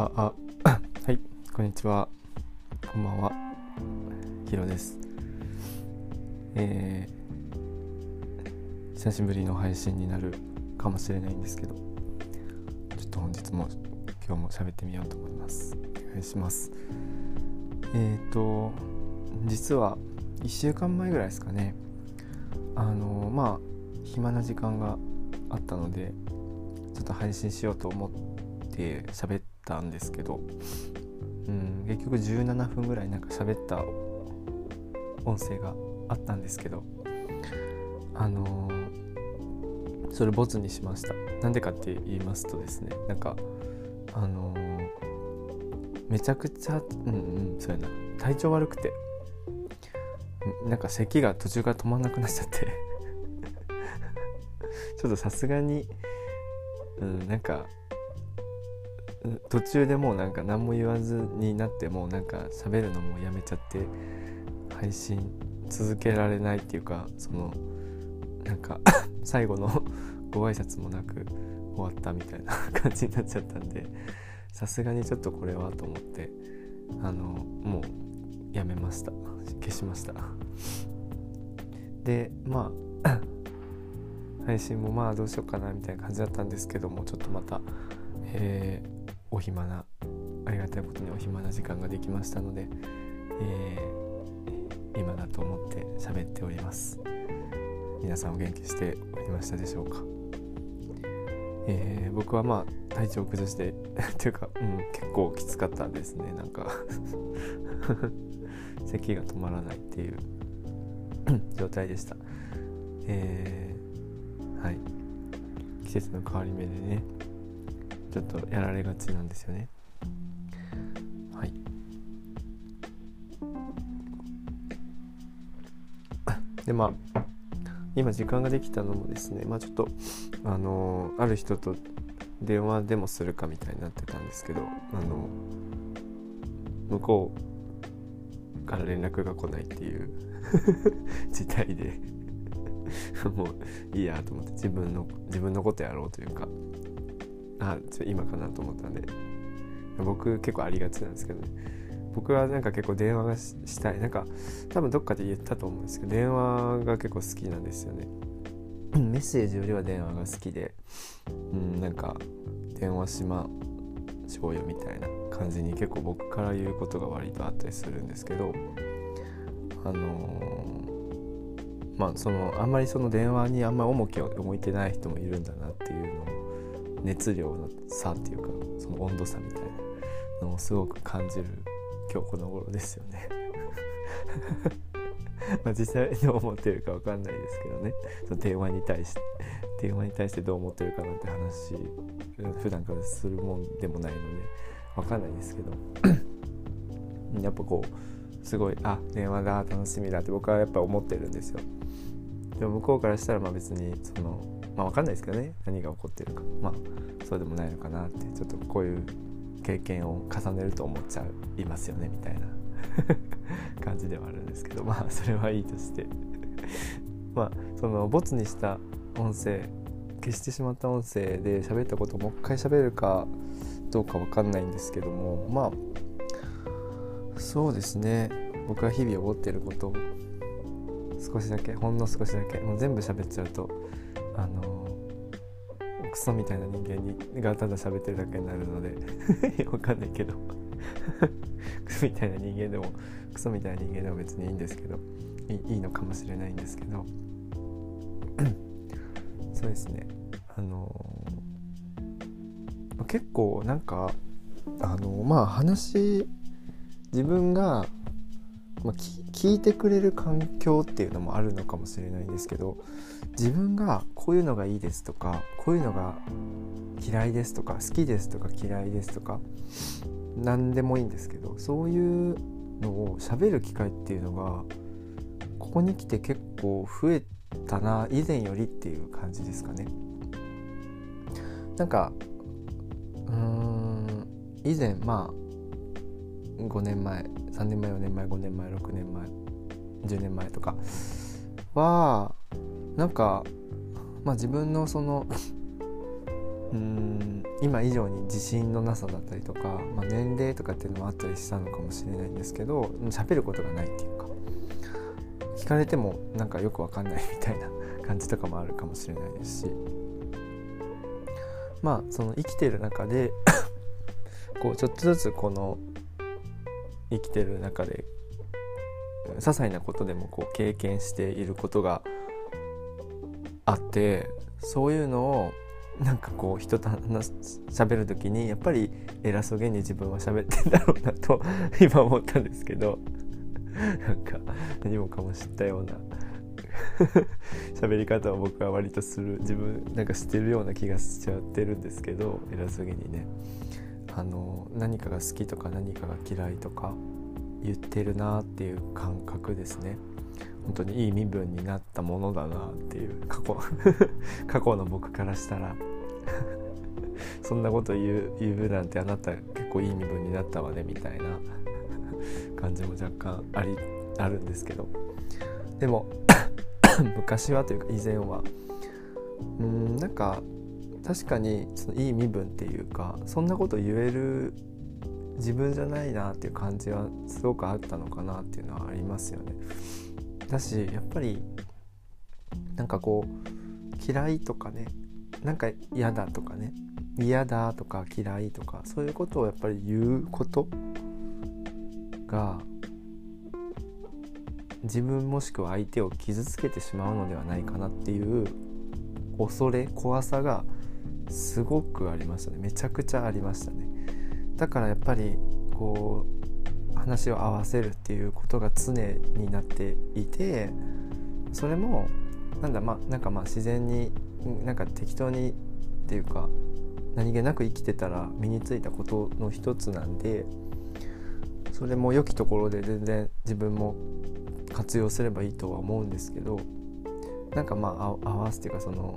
あ、あ、はい、こんにちは。こんばんは。ヒロです。えー、久しぶりの配信になるかもしれないんですけど、ちょっと本日も今日も喋ってみようと思います。お願いします。えっ、ー、と、実は1週間前ぐらいですかね、あのまあ、暇な時間があったので、ちょっと配信しようと思って喋ったんですけど、うん、結局17分ぐらいなんか喋った音声があったんですけどあのー、それボツにしました。なんでかって言いますとですねなんかあのー、めちゃくちゃうんうんそうやな。体調悪くてなんか咳が途中から止まんなくなっちゃって ちょっとさすがにうん、なんか途中でもうなんか何も言わずになってもうなんか喋るのもやめちゃって配信続けられないっていうかそのなんか 最後のご挨拶もなく終わったみたいな感じになっちゃったんでさすがにちょっとこれはと思ってあのもうやめました。消しました。でまあ配信もまあどうしようかなみたいな感じだったんですけどもちょっとまた、えー、お暇なありがたいことにお暇な時間ができましたので、えー、今だと思って喋っております。皆さんお元気しておりましたでしょうか、えー、僕はまあ体調を崩して というか、うん、結構きつかったですね。なんか 咳が止まらないっていう状態でした、えーはい。季節の変わり目でね。ちょっとやられがちなんですよね。はい。でまあ今時間ができたのもですねまあちょっとあのある人と電話でもするかみたいになってたんですけどあの向こうから連絡が来ないっていう 事態で もういいやと思って自分の自分のことやろうというかあ今かなと思ったんで。僕結構ありがちなんですけどね。僕はなんか結構電話がしたい。なんか多分どっかで言ったと思うんですけど電話が結構好きなんですよね。メッセージよりは電話が好きで。うんなんか電話しましょうよみたいな感じに結構僕から言うことが割とあったりするんですけど。あのーまあそのあんまりその電話にあんまり重きを置いてない人もいるんだなっていうのを熱量の差っていうかその温度差みたいなのをすごく感じる今日この頃ですよね。まあ実際どう思ってるか分かんないですけどね。その電話に対して電話に対してどう思ってるかなんて話普段からするもんでもないので分かんないですけど。やっぱこうすごいあ電話だ楽しみだって僕はやっぱ思ってるんですよ。でも向こうからしたらまあ別にそのまあ分かんないですけどね。何が起こってるか。まあそうでもないのかなって。ちょっとこういう経験を重ねると思っちゃいますよねみたいな。感じではあるんですけど。まあそれはいいとして。まあそのボツにした音声消してしまった音声で喋ったことをもう一回喋るかどうか分かんないんですけども。まあそうですね。僕が日々思ってること。を少しだけほんの少しだけ。もう全部喋っちゃうとあのクソみたいな人間にがただ喋ってるだけになるので わかんないけど。クソみたいな人間でもクソみたいな人間でも別にいいんですけどいいのかもしれないんですけど。そうですね。あの結構なんかあのまあ話自分がまあ、聞いてくれる環境っていうのもあるのかもしれないんですけど自分がこういうのがいいですとかこういうのが嫌いですとか好きですとか嫌いですとか何でもいいんですけどそういうのを喋る機会っていうのがここに来て結構増えたな以前よりっていう感じですかね。なんかうーん以前まあ5年前3年前4年前5年前6年前10年前とかはなんかまあ自分のその うん今以上に自信のなさだったりとか、まあ、年齢とかっていうのもあったりしたのかもしれないんですけど喋ることがないっていうか聞かれてもなんかよくわかんないみたいな 感じとかもあるかもしれないですしまあその生きてる中で こうちょっとずつこの生きてる中で些細なことでもこう経験していることがあってそういうのをなんかこう人と話喋る時にやっぱり偉そうげに自分は喋ってんだろうなと 今思ったんですけどなんか何もかも知ったような 喋り方を僕は割とする自分なんかしてるような気がしちゃってるんですけど偉そうげにね。あの何かが好きとか何かが嫌いとか言ってるなっていう感覚ですね。本当にいい身分になったものだなっていう過去 過去の僕からしたら。そんなこと言う言うなんてあなた結構いい身分になったわねみたいな 感じも若干ありあるんですけど。でも 昔はというか以前は。うんなんか確かにそのいい身分っていうかそんなこと言える自分じゃないなっていう感じはすごくあったのかなっていうのはありますよね。だしやっぱりなんかこう嫌いとかねなんか嫌だとかね嫌だとか嫌いとかそういうことをやっぱり言うことが自分もしくは相手を傷つけてしまうのではないかなっていう恐れ怖さがすごくありましたねめちゃくちゃありましたねだからやっぱりこう話を合わせるっていうことが常になっていてそれもなんだまあなんかまあ自然になんか適当にっていうか何気なく生きてたら身についたことの一つなんでそれも良きところで全然自分も活用すればいいとは思うんですけどなんかまあ合わすっていうかその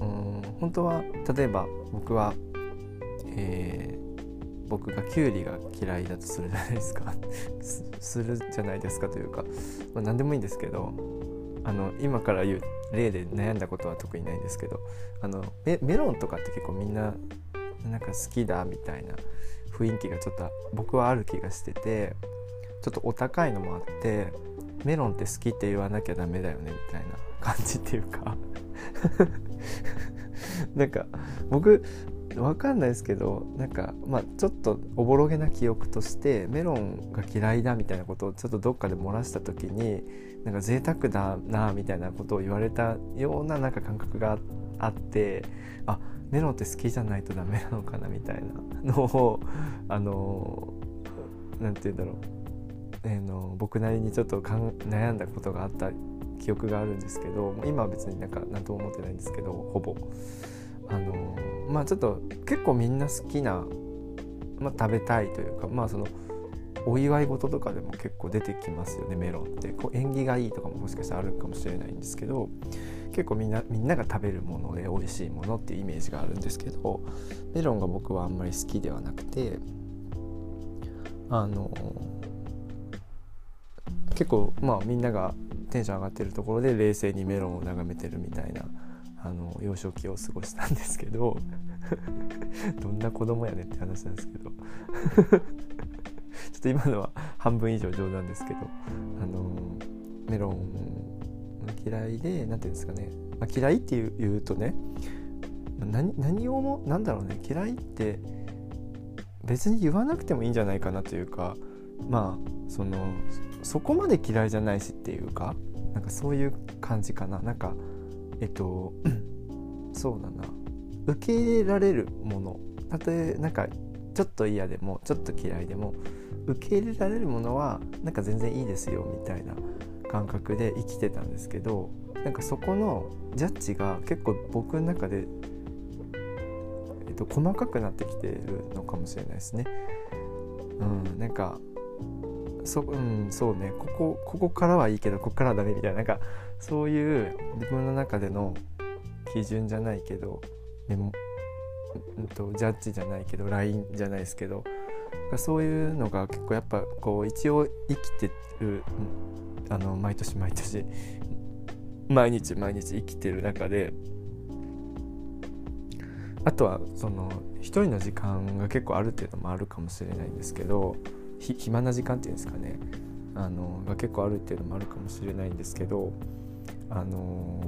うん本当は例えば僕は、え、僕がキュウリが嫌いだとするじゃないですか。するじゃないですかというか、まあ、何でもいいんですけどあの今から言う例で悩んだことは特にないんですけどあのメロンとかって結構みんななんか好きだみたいな雰囲気がちょっと僕はある気がしててちょっとお高いのもあってメロンって好きって言わなきゃダメだよねみたいな感じっていうか。なんか僕 わかんないですけどなんかまあちょっとおぼろげな記憶としてメロンが嫌いだみたいなことをちょっとどっかで漏らした時になんか贅沢だなみたいなことを言われたようななんか感覚があってあメロンって好きじゃないとダメなのかなみたいなのを あの何て言うんだろう、えー、の僕なりにちょっと悩んだことがあった記憶があるんですけど今は別になんか何とも思ってないんですけどほぼ。あのまあちょっと結構みんな好きな、まあ、食べたいというかまあそのお祝い事とかでも結構出てきますよねメロンって。こう縁起がいいとかももしかしたらあるかもしれないんですけど結構みんなみんなが食べるもので美味しいものっていうイメージがあるんですけどメロンが僕はあんまり好きではなくてあの結構まあみんながテンション上がってるところで冷静にメロンを眺めてるみたいなあの幼少期を過ごしたんですけど どんな子供やねって話なんですけど。ちょっと今のは半分以上冗談ですけど。あのメロン嫌いで何て言うんですかね、まあ、嫌いって言うとね何何をもなんだろうね。嫌いって別に言わなくてもいいんじゃないかなというかまあそのそこまで嫌いじゃないしっていうかなんかそういう感じかな。なんかえっと そうだな。受け入れられるものたとえなんかちょっと嫌でもちょっと嫌いでも受け入れられるものはなんか全然いいですよみたいな感覚で生きてたんですけどなんかそこのジャッジが結構僕の中で、えっと、細かくなってきてるのかもしれないですね。うん、なんかそ,、うん、そうねここここからはいいけどここからはダメみたいななんかそういう自分の中での基準じゃないけどメモ、うんと、ジャッジじゃないけどラインじゃないですけどそういうのが結構やっぱこう一応生きてるあの毎年毎年毎日毎日生きてる中であとはその一人の時間が結構あるっていうのもあるかもしれないんですけど暇な時間っていうんですかね。あのが結構あるっていうのもあるかもしれないんですけどあの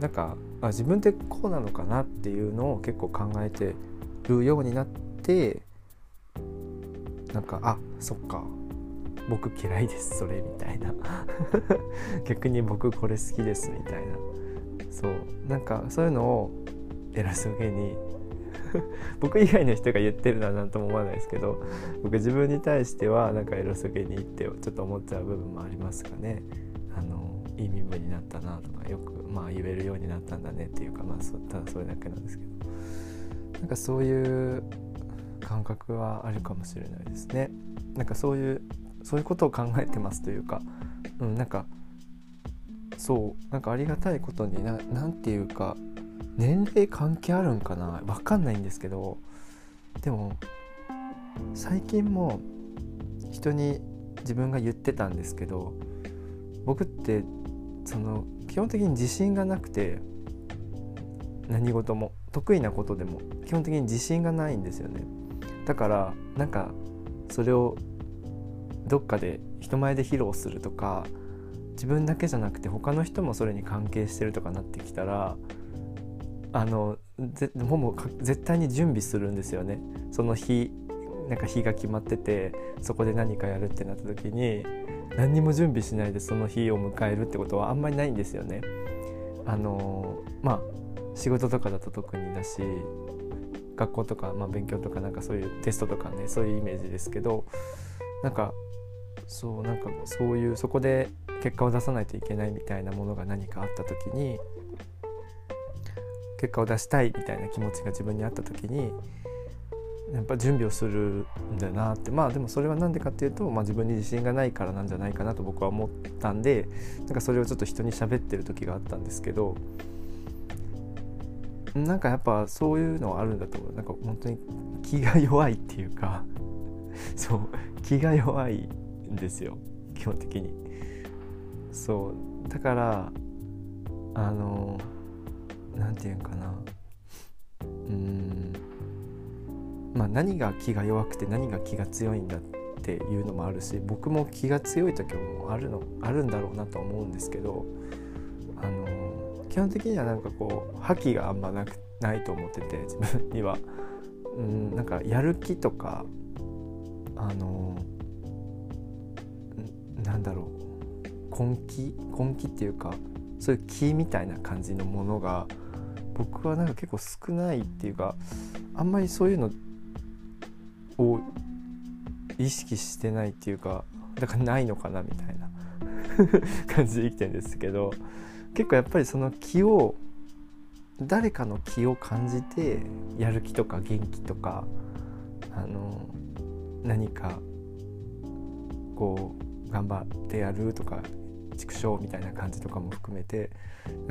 なんかあ自分ってこうなのかなっていうのを結構考えてるようになってなんかあそっか。僕嫌いですそれみたいな。逆に僕これ好きですみたいな。そう。なんかそういうのを偉そうげに 僕以外の人が言ってるのは何とも思わないですけど僕自分に対してはなんか偉そうげに言ってちょっと思っちゃう部分もありますかね。いい身分になったなとかよくまあ言えるようになったんだねっていうかまあただそれだけなんですけどなんかそういう感覚はあるかもしれないですね。なんかそういうそういうことを考えてますというか、うん、なんかそうなんかありがたいことにな何て言うか年齢関係あるんかな分かんないんですけどでも最近も人に自分が言ってたんですけど僕ってその基本的に自信がなくて何事も得意なことでも基本的に自信がないんですよね。だからなんかそれをどっかで人前で披露するとか自分だけじゃなくて他の人もそれに関係してるとかなってきたらあのもも絶対に準備するんですよね。その日なんか日が決まっててそこで何かやるってなった時に何にも準備しないでその日を迎えるってことはあんまりないんですよね。あのまあ仕事とかだと特にだし学校とか、まあ、勉強とかなんかそういうテストとかねそういうイメージですけどなんかそうなんかそういうそこで結果を出さないといけないみたいなものが何かあった時に結果を出したいみたいな気持ちが自分にあった時にやっぱ準備をするんだよなって。まあでもそれは何でかっていうと、まあ、自分に自信がないからなんじゃないかなと僕は思ったんでなんかそれをちょっと人に喋ってる時があったんですけどなんかやっぱそういうのはあるんだと思う。なんか本当に気が弱いっていうか そう気が弱いんですよ。基本的に。そう。だからあの何て言うんかな。うん。まあ何が気が弱くて何が気が強いんだっていうのもあるし僕も気が強い時もあるのあるんだろうなと思うんですけどあの基本的にはなんかこう覇気があんまなくないと思ってて自分には。うんなんかやる気とかあのなんだろう根気根気っていうかそういう気みたいな感じのものが僕はなんか結構少ないっていうかあんまりそういうのを意識してないっていうかだからないのかなみたいな 感じで生きてるんですけど結構やっぱりその気を誰かの気を感じてやる気とか元気とかあの何かこう頑張ってやるとか畜生みたいな感じとかも含めて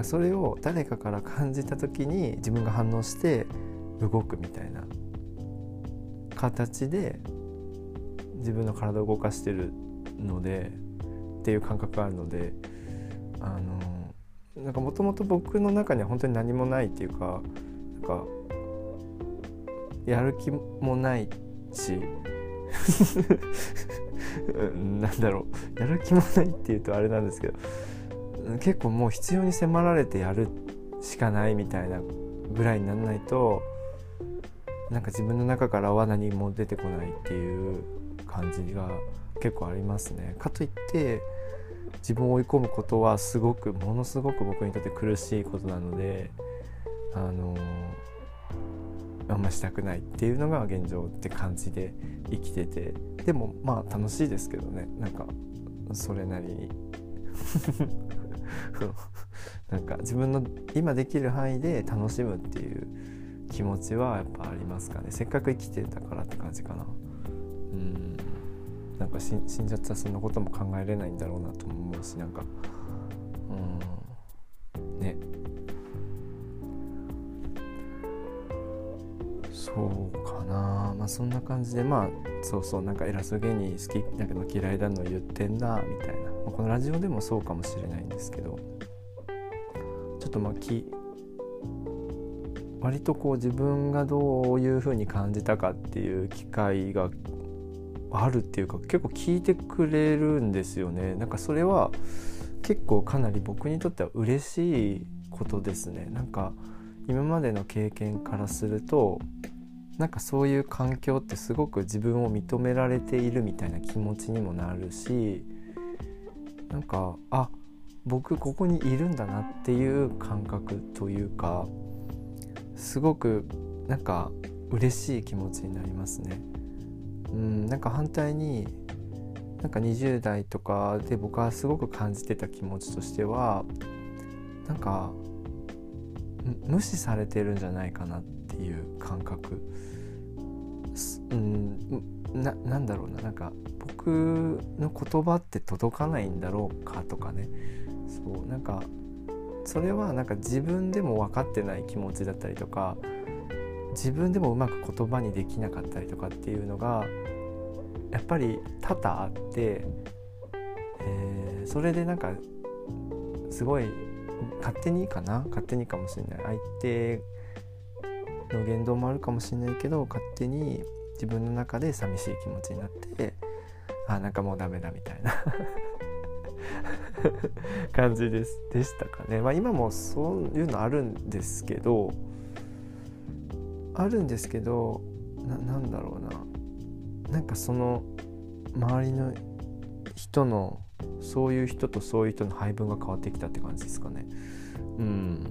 それを誰かから感じた時に自分が反応して動くみたいな形で自分の体を動かしてるのでっていう感覚があるのであのなんかもともと僕の中には本当に何もないっていうかなんかやる気もないし なんだろうやる気もないっていうとあれなんですけど結構もう必要に迫られてやるしかないみたいなぐらいにならないとなんか自分の中からは何も出てこないっていう感じが結構ありますね。かといって自分を追い込むことはすごくものすごく僕にとって苦しいことなのであのあんましたくないっていうのが現状って感じで生きてて。でもまあ楽しいですけどね。なんかそれなりに。なんか自分の今できる範囲で楽しむっていう気持ちはやっぱありますかね。せっかく生きてたからって感じかな。うん。なんか死んじゃったらそんなことも考えれないんだろうなと思うしなんか。うん。ね。そうかな。まあそんな感じでまあそうそうなんか偉そうげに好きだけど嫌いだの言ってんなみたいな、まあ、このラジオでもそうかもしれないんですけど。ちょっとまあ気割とこう自分がどういうふうに感じたかっていう機会があるっていうか結構聞いてくれるんですよね。なんかそれは結構かなり僕にとっては嬉しいことですね。なんか今までの経験からするとなんかそういう環境ってすごく自分を認められているみたいな気持ちにもなるしなんかあ僕ここにいるんだなっていう感覚というかすごくなんか嬉しい気持ちになりますね。うんなんか反対になんか20代とかで僕はすごく感じてた気持ちとしてはなんか無視されてるんじゃないかなっていう感覚うんななんだろうななんか僕の言葉って届かないんだろうかとかねそうなんかそれはなんか自分でも分かってない気持ちだったりとか自分でもうまく言葉にできなかったりとかっていうのがやっぱり多々あって、えー、それでなんかすごい勝手にかな？勝手にかもしれない。相手の言動もあるかもしれないけど勝手に自分の中で寂しい気持ちになってあなんかもうダメだみたいな。感じです。でしたかね、まあ、今もそういうのあるんですけどあるんですけどなんだろうな。なんかその周りの人のそういう人とそういう人の配分が変わってきたって感じですかね。うん。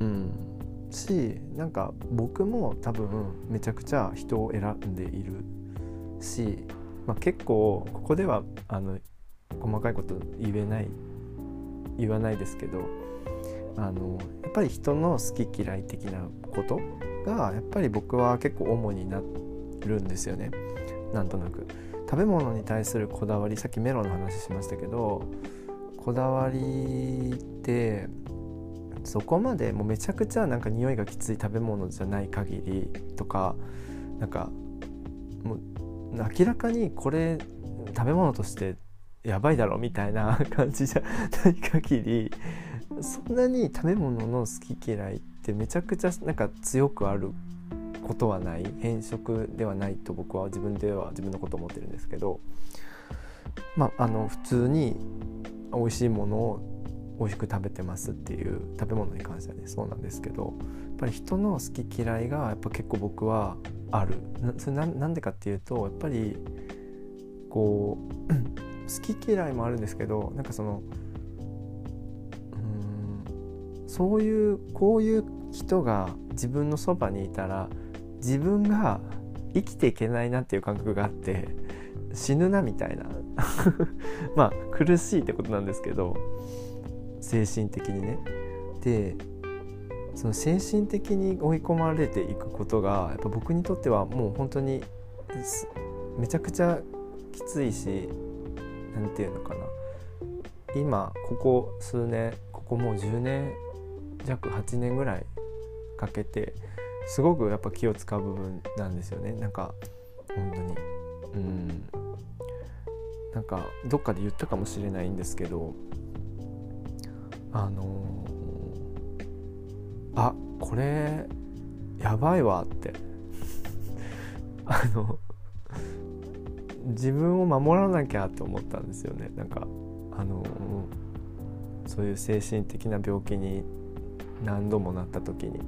うん。しなんか僕も多分めちゃくちゃ人を選んでいるし、まあ、結構ここではあの細かいこと言えない言わないですけどあのやっぱり人の好き嫌い的なことがやっぱり僕は結構主になるんですよねなんとなく。食べ物に対するこだわりさっきメロンの話しましたけどこだわりってそこまでもうめちゃくちゃなんか匂いがきつい食べ物じゃない限りとかなんかもう明らかにこれ食べ物としてやばいだろみたいな 感じじゃ ない限りそんなに食べ物の好き嫌いってめちゃくちゃなんか強くあることはない変色ではないと僕は自分では自分のこと思ってるんですけどまああの普通に美味しいものを美味しく食べてますっていう食べ物に関してはねそうなんですけどやっぱり人の好き嫌いがやっぱ結構僕はある。それなんでかっていうとやっぱりこう好き嫌いもあるんですけどなんかそのうんそういうこういう人が自分のそばにいたら自分が生きていけないなっていう感覚があって死ぬなみたいな まあ苦しいってことなんですけど精神的にね。でその精神的に追い込まれていくことがやっぱ僕にとってはもう本当にめちゃくちゃきついし何て言うのかな。今ここ数年ここもう10年弱8年ぐらいかけてすごくやっぱ気を使う部分なんですよね。なんか本当に。うん。なんかどっかで言ったかもしれないんですけどあのー、あこれやばいわって。あの自分を守らなきゃって思ったんですよね。なんかあのそういう精神的な病気に何度もなった時に。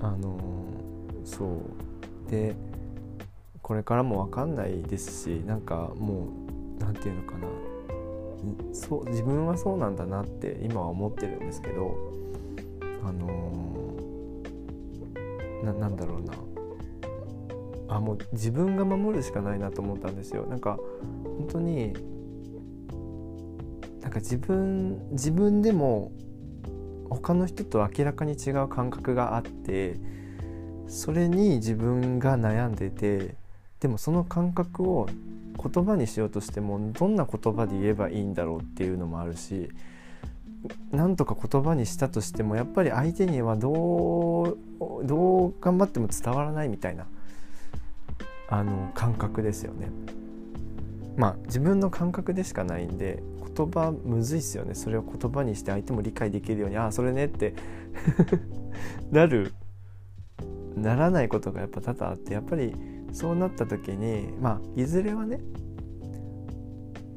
あのそう。でこれからも分かんないですしなんかもう何て言うのかな。そう自分はそうなんだなって今は思ってるんですけどあのー、なんだろうな。あもう自分が守るしかないなと思ったんですよ。なんか本当になんか自分自分でも他の人と明らかに違う感覚があってそれに自分が悩んでてでもその感覚を言葉にしようとしてもどんな言葉で言えばいいんだろうっていうのもあるしなんとか言葉にしたとしてもやっぱり相手にはどうどう頑張っても伝わらないみたいなあの感覚ですよね。まあ自分の感覚でしかないんで言葉むずいっすよねそれを言葉にして相手も理解できるようにああそれねって なるならないことがやっぱ多々あってやっぱりそうなった時にまあいずれはね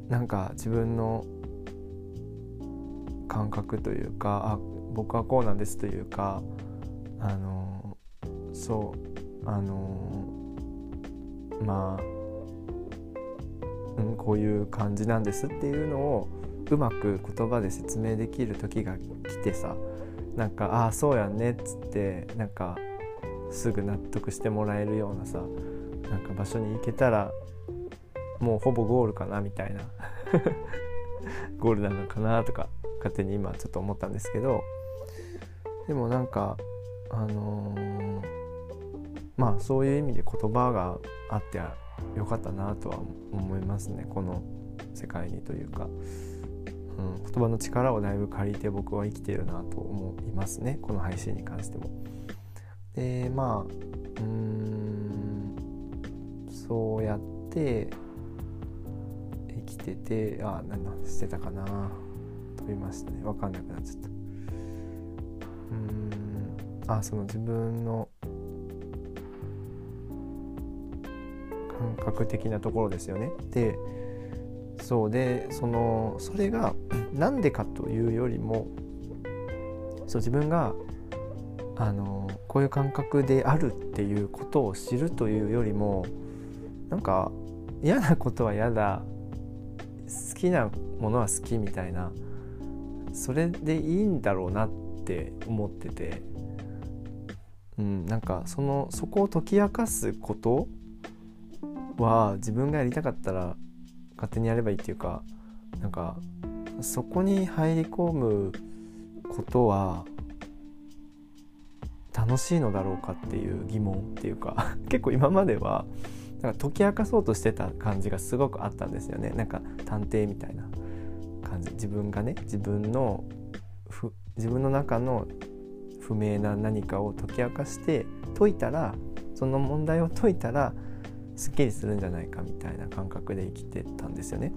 なんか自分の感覚というかあ僕はこうなんですというかあのそうあのまあ、うん、こういう感じなんですっていうのをうまく言葉で説明できる時が来てさなんか「ああそうやんね」っつってなんかすぐ納得してもらえるようなさなんか場所に行けたらもうほぼゴールかなみたいな ゴールなのかなとか勝手に今ちょっと思ったんですけどでもなんかあのー、まあそういう意味で言葉があってよかったなとは思いますね。この世界にというか、うん、言葉の力をだいぶ借りて僕は生きてるなと思いますね。この配信に関しても。でまあうん。そうやって生きててあ何の話してたかな飛びましたね。分かんなくなっちゃった。うん。あその自分の感覚的なところですよね。でそうでそのそれが 何でかというよりもそう自分があのこういう感覚であるっていうことを知るというよりもなんか嫌なことは嫌だ。好きなものは好きみたいなそれでいいんだろうなって思ってて、うん、なんかそのそこを解き明かすことは自分がやりたかったら勝手にやればいいっていうかなんかそこに入り込むことは楽しいのだろうかっていう疑問っていうか 結構今まではなんか解き明かそうとしてた感じがすごくあったんですよね。なんか探偵みたいな感じ。自分がね自分の自分の中の不明な何かを解き明かして解いたらその問題を解いたらすっきりするんじゃないかみたいな感覚で生きてたんですよね。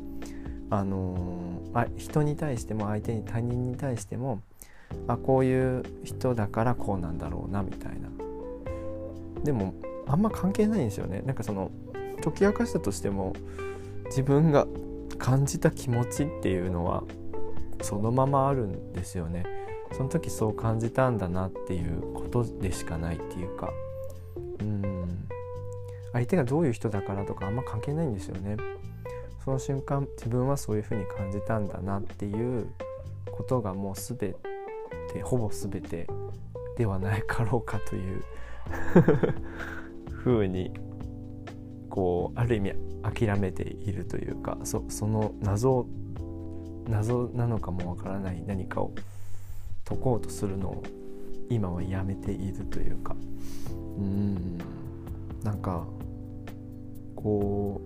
あのー、あ人に対しても相手に他人に対してもあこういう人だからこうなんだろうなみたいな。でもあんま関係ないんですよね。なんかその解き明かしたとしても自分が感じた気持ちっていうのはそのままあるんですよね。その時そう感じたんだなっていうことでしかないっていうか。うん。相手がどういう人だからとかあんま関係ないんですよね。その瞬間自分はそういうふうに感じたんだなっていうことがもう全てほぼ全てではないかろうかという ふうにこうある意味諦めているというかその謎謎なのかもわからない何かを解こうとするのを今はやめているというか。うん。なんかこ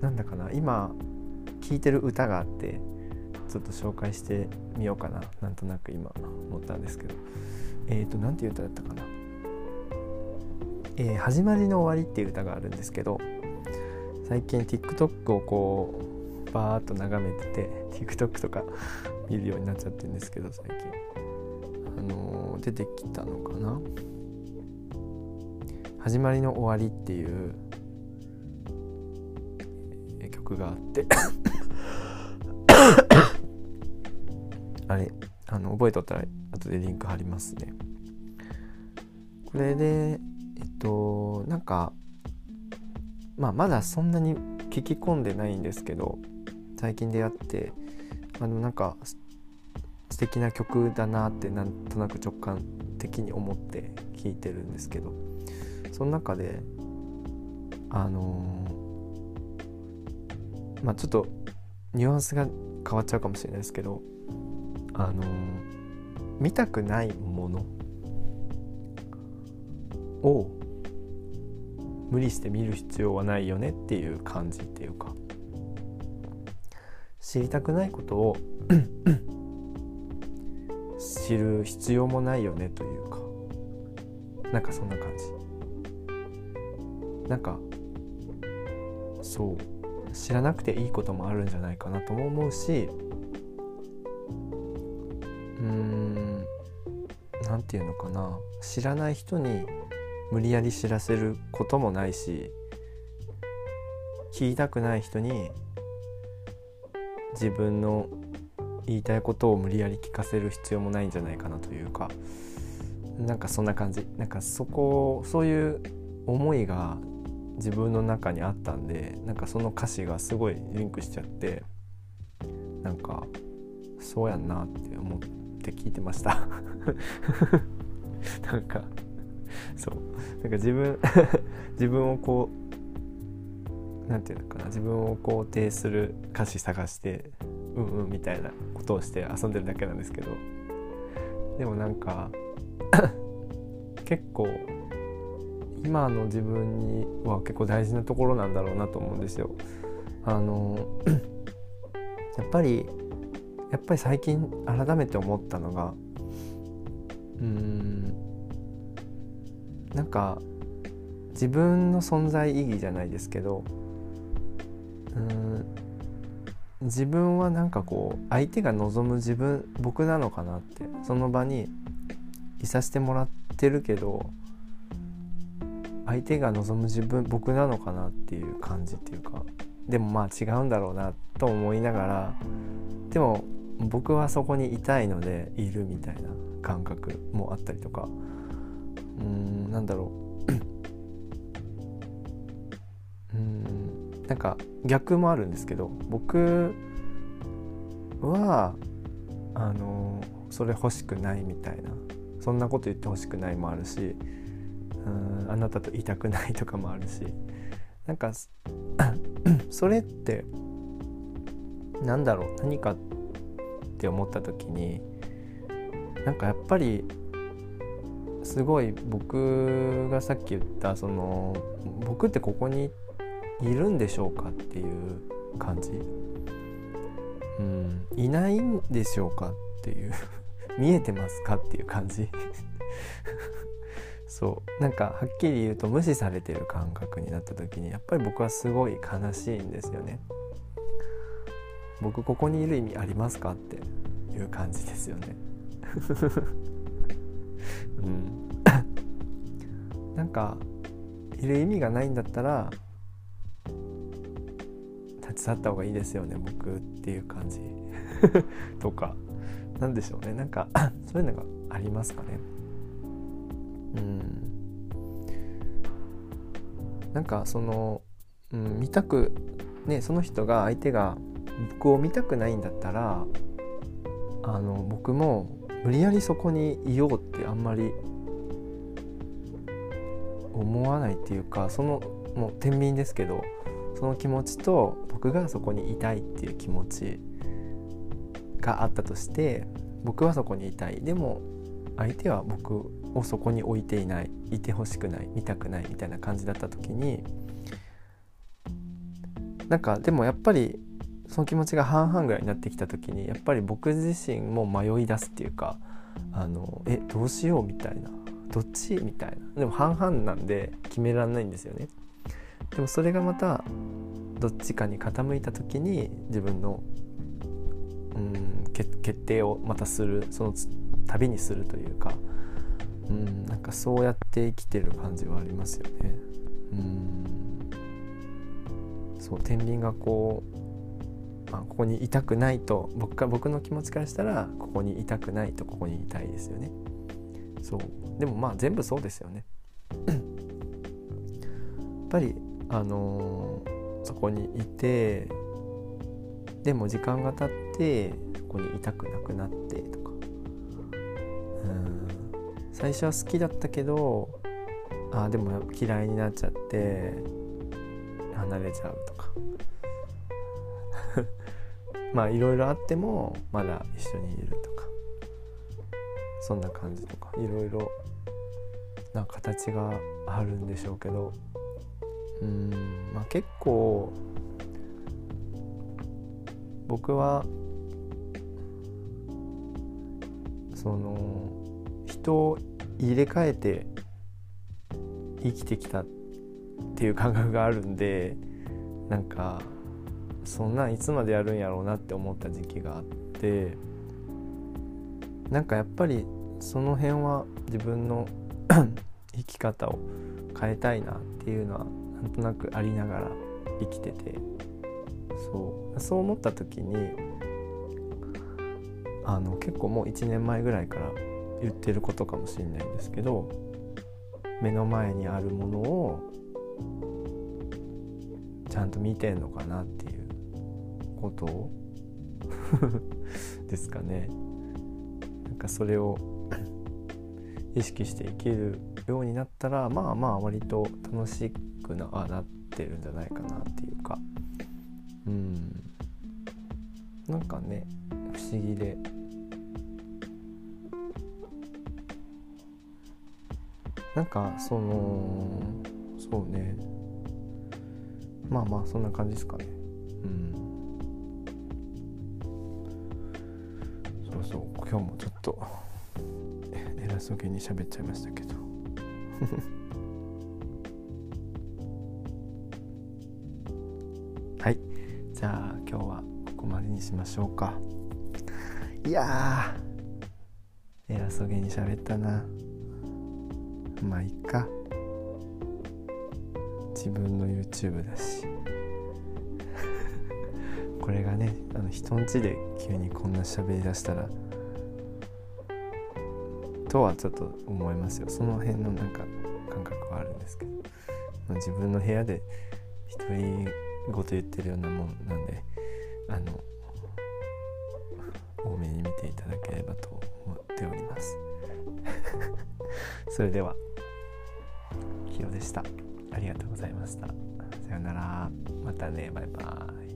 うなんだかな今聴いてる歌があってちょっと紹介してみようかななんとなく今思ったんですけど。えっ、ー、と何ていう歌だったかな「えー、始まりの終わり」っていう歌があるんですけど最近 TikTok をこうバーッと眺めてて TikTok とか 見るようになっちゃってるんですけど最近。あのー、出てきたのかな「始まりの終わり」っていう曲があって。あれあの覚えとったら後でリンク貼りますね。これでえっとなんかまあまだそんなに聞き込んでないんですけど最近出会ってあのなんか素敵な曲だなってなんとなく直感的に思って聴いてるんですけどその中であのー、まあちょっとニュアンスが変わっちゃうかもしれないですけどあの見たくないものを無理して見る必要はないよねっていう感じっていうか知りたくないことを 知る必要もないよねというかなんかそんな感じ。なんかそう。知らなくていいこともあるんじゃないかなとも思うしうーん何て言うのかな。知らない人に無理やり知らせることもないし聞きたくない人に自分の言いたいことを無理やり聞かせる必要もないんじゃないかなというか。なんかそんな感じ。なんかそこそういう思いが自分の中にあったんでなんかその歌詞がすごいリンクしちゃってなんかそうやんなって思って聞いてました。なんかそう。なんか自分 自分をこう何て言うのかな自分を肯定する歌詞探してうんうんみたいなことをして遊んでるだけなんですけどでもなんか 結構今の自分には結構大事なところなんだろうなと思うんですよ。あの やっぱりやっぱり最近改めて思ったのがうんなんか自分の存在意義じゃないですけどうん自分はなんかこう相手が望む自分僕なのかなってその場にいさせてもらってるけど相手が望む自分僕なのかなっていう感じっていうかでもまあ違うんだろうなと思いながらでも僕はそこにいたいのでいるみたいな感覚もあったりとかうんなんだろう。うんなんか逆もあるんですけど僕はあのそれ欲しくないみたいなそんなこと言ってほしくないもあるしうんあなたといたくないとかもあるし。なんか それってなんだろう何かって思った時になんかやっぱりすごい僕がさっき言ったその僕ってここにいるんでしょうかっていう感じ、うん、いないんでしょうかっていう。見えてますかっていう感じ。そう。なんかはっきり言うと無視されてる感覚になった時にやっぱり僕はすごい悲しいんですよね。僕ここにいる意味ありますかっていう感じですよね。うん。なんかいる意味がないんだったら立ち去った方がいいですよね僕っていう感じ。とかなんでしょうね。なんかそういうのがありますかね。うん。なんかその、うん、見たくねその人が相手が僕を見たくないんだったらあの僕も無理やりそこにいようってあんまり思わないっていうかそのもう天秤ですけどその気持ちと僕がそこにいたいっていう気持ちがあったとして僕はそこにいたい。でも相手は僕をそこに置いていないいてほしくない見たくないみたいな感じだった時になんかでもやっぱりその気持ちが半々ぐらいになってきた時にやっぱり僕自身も迷い出すっていうかあのえどうしようみたいなどっち？みたいな。でも半々なんで決められないんですよね。でもそれがまたどっちかに傾いた時に自分のうん決定をまたするその旅にするというかうんなんかそうやって生きてる感じはありますよね。うん。そう天秤がこう、まあ、ここにいたくないと僕か僕の気持ちからしたらここにいたくないとここにいたいですよね。そう。でもまあ全部そうですよね。やっぱりあのー、そこにいてでも時間が経ってここにいたくなくなってとか。うん。最初は好きだったけどあでも嫌いになっちゃって離れちゃうとか。まあいろいろあってもまだ一緒にいるとか。そんな感じとか。いろいろな形があるんでしょうけど。うんまあ結構僕はその人を入れ替えて生きてきたっていう感覚があるんでなんかそんなんいつまでやるんやろうなって思った時期があってなんかやっぱりその辺は自分の 生き方を変えたいなっていうのはなんとなくありながら生きてて。そう。そう思った時にあの結構もう1年前ぐらいから言ってることかもしれないんですけど目の前にあるものをちゃんと見てんのかなっていうことを ですかね。なんかそれを意識して生きるようになったらまあまあ割と楽しくななってるんじゃないかなっていうか。うん。なんかね不思議で。なんかそのそうね。まあまあそんな感じですかね。うん。そうそう。今日もちょっと偉そうげに喋っちゃいましたけど。はい。じゃあ今日はここまでにしましょうか。いや偉そうげに喋ったな。まあいっか。自分の YouTube だし。これがねあの人んちで急にこんな喋りだしたらとはちょっと思いますよ。その辺のなんか感覚はあるんですけど、まあ、自分の部屋で独り言言ってるようなもんなんであの多めに見ていただければと思っております。それでは。した。ありがとうございました。さよなら。またね。バイバイ。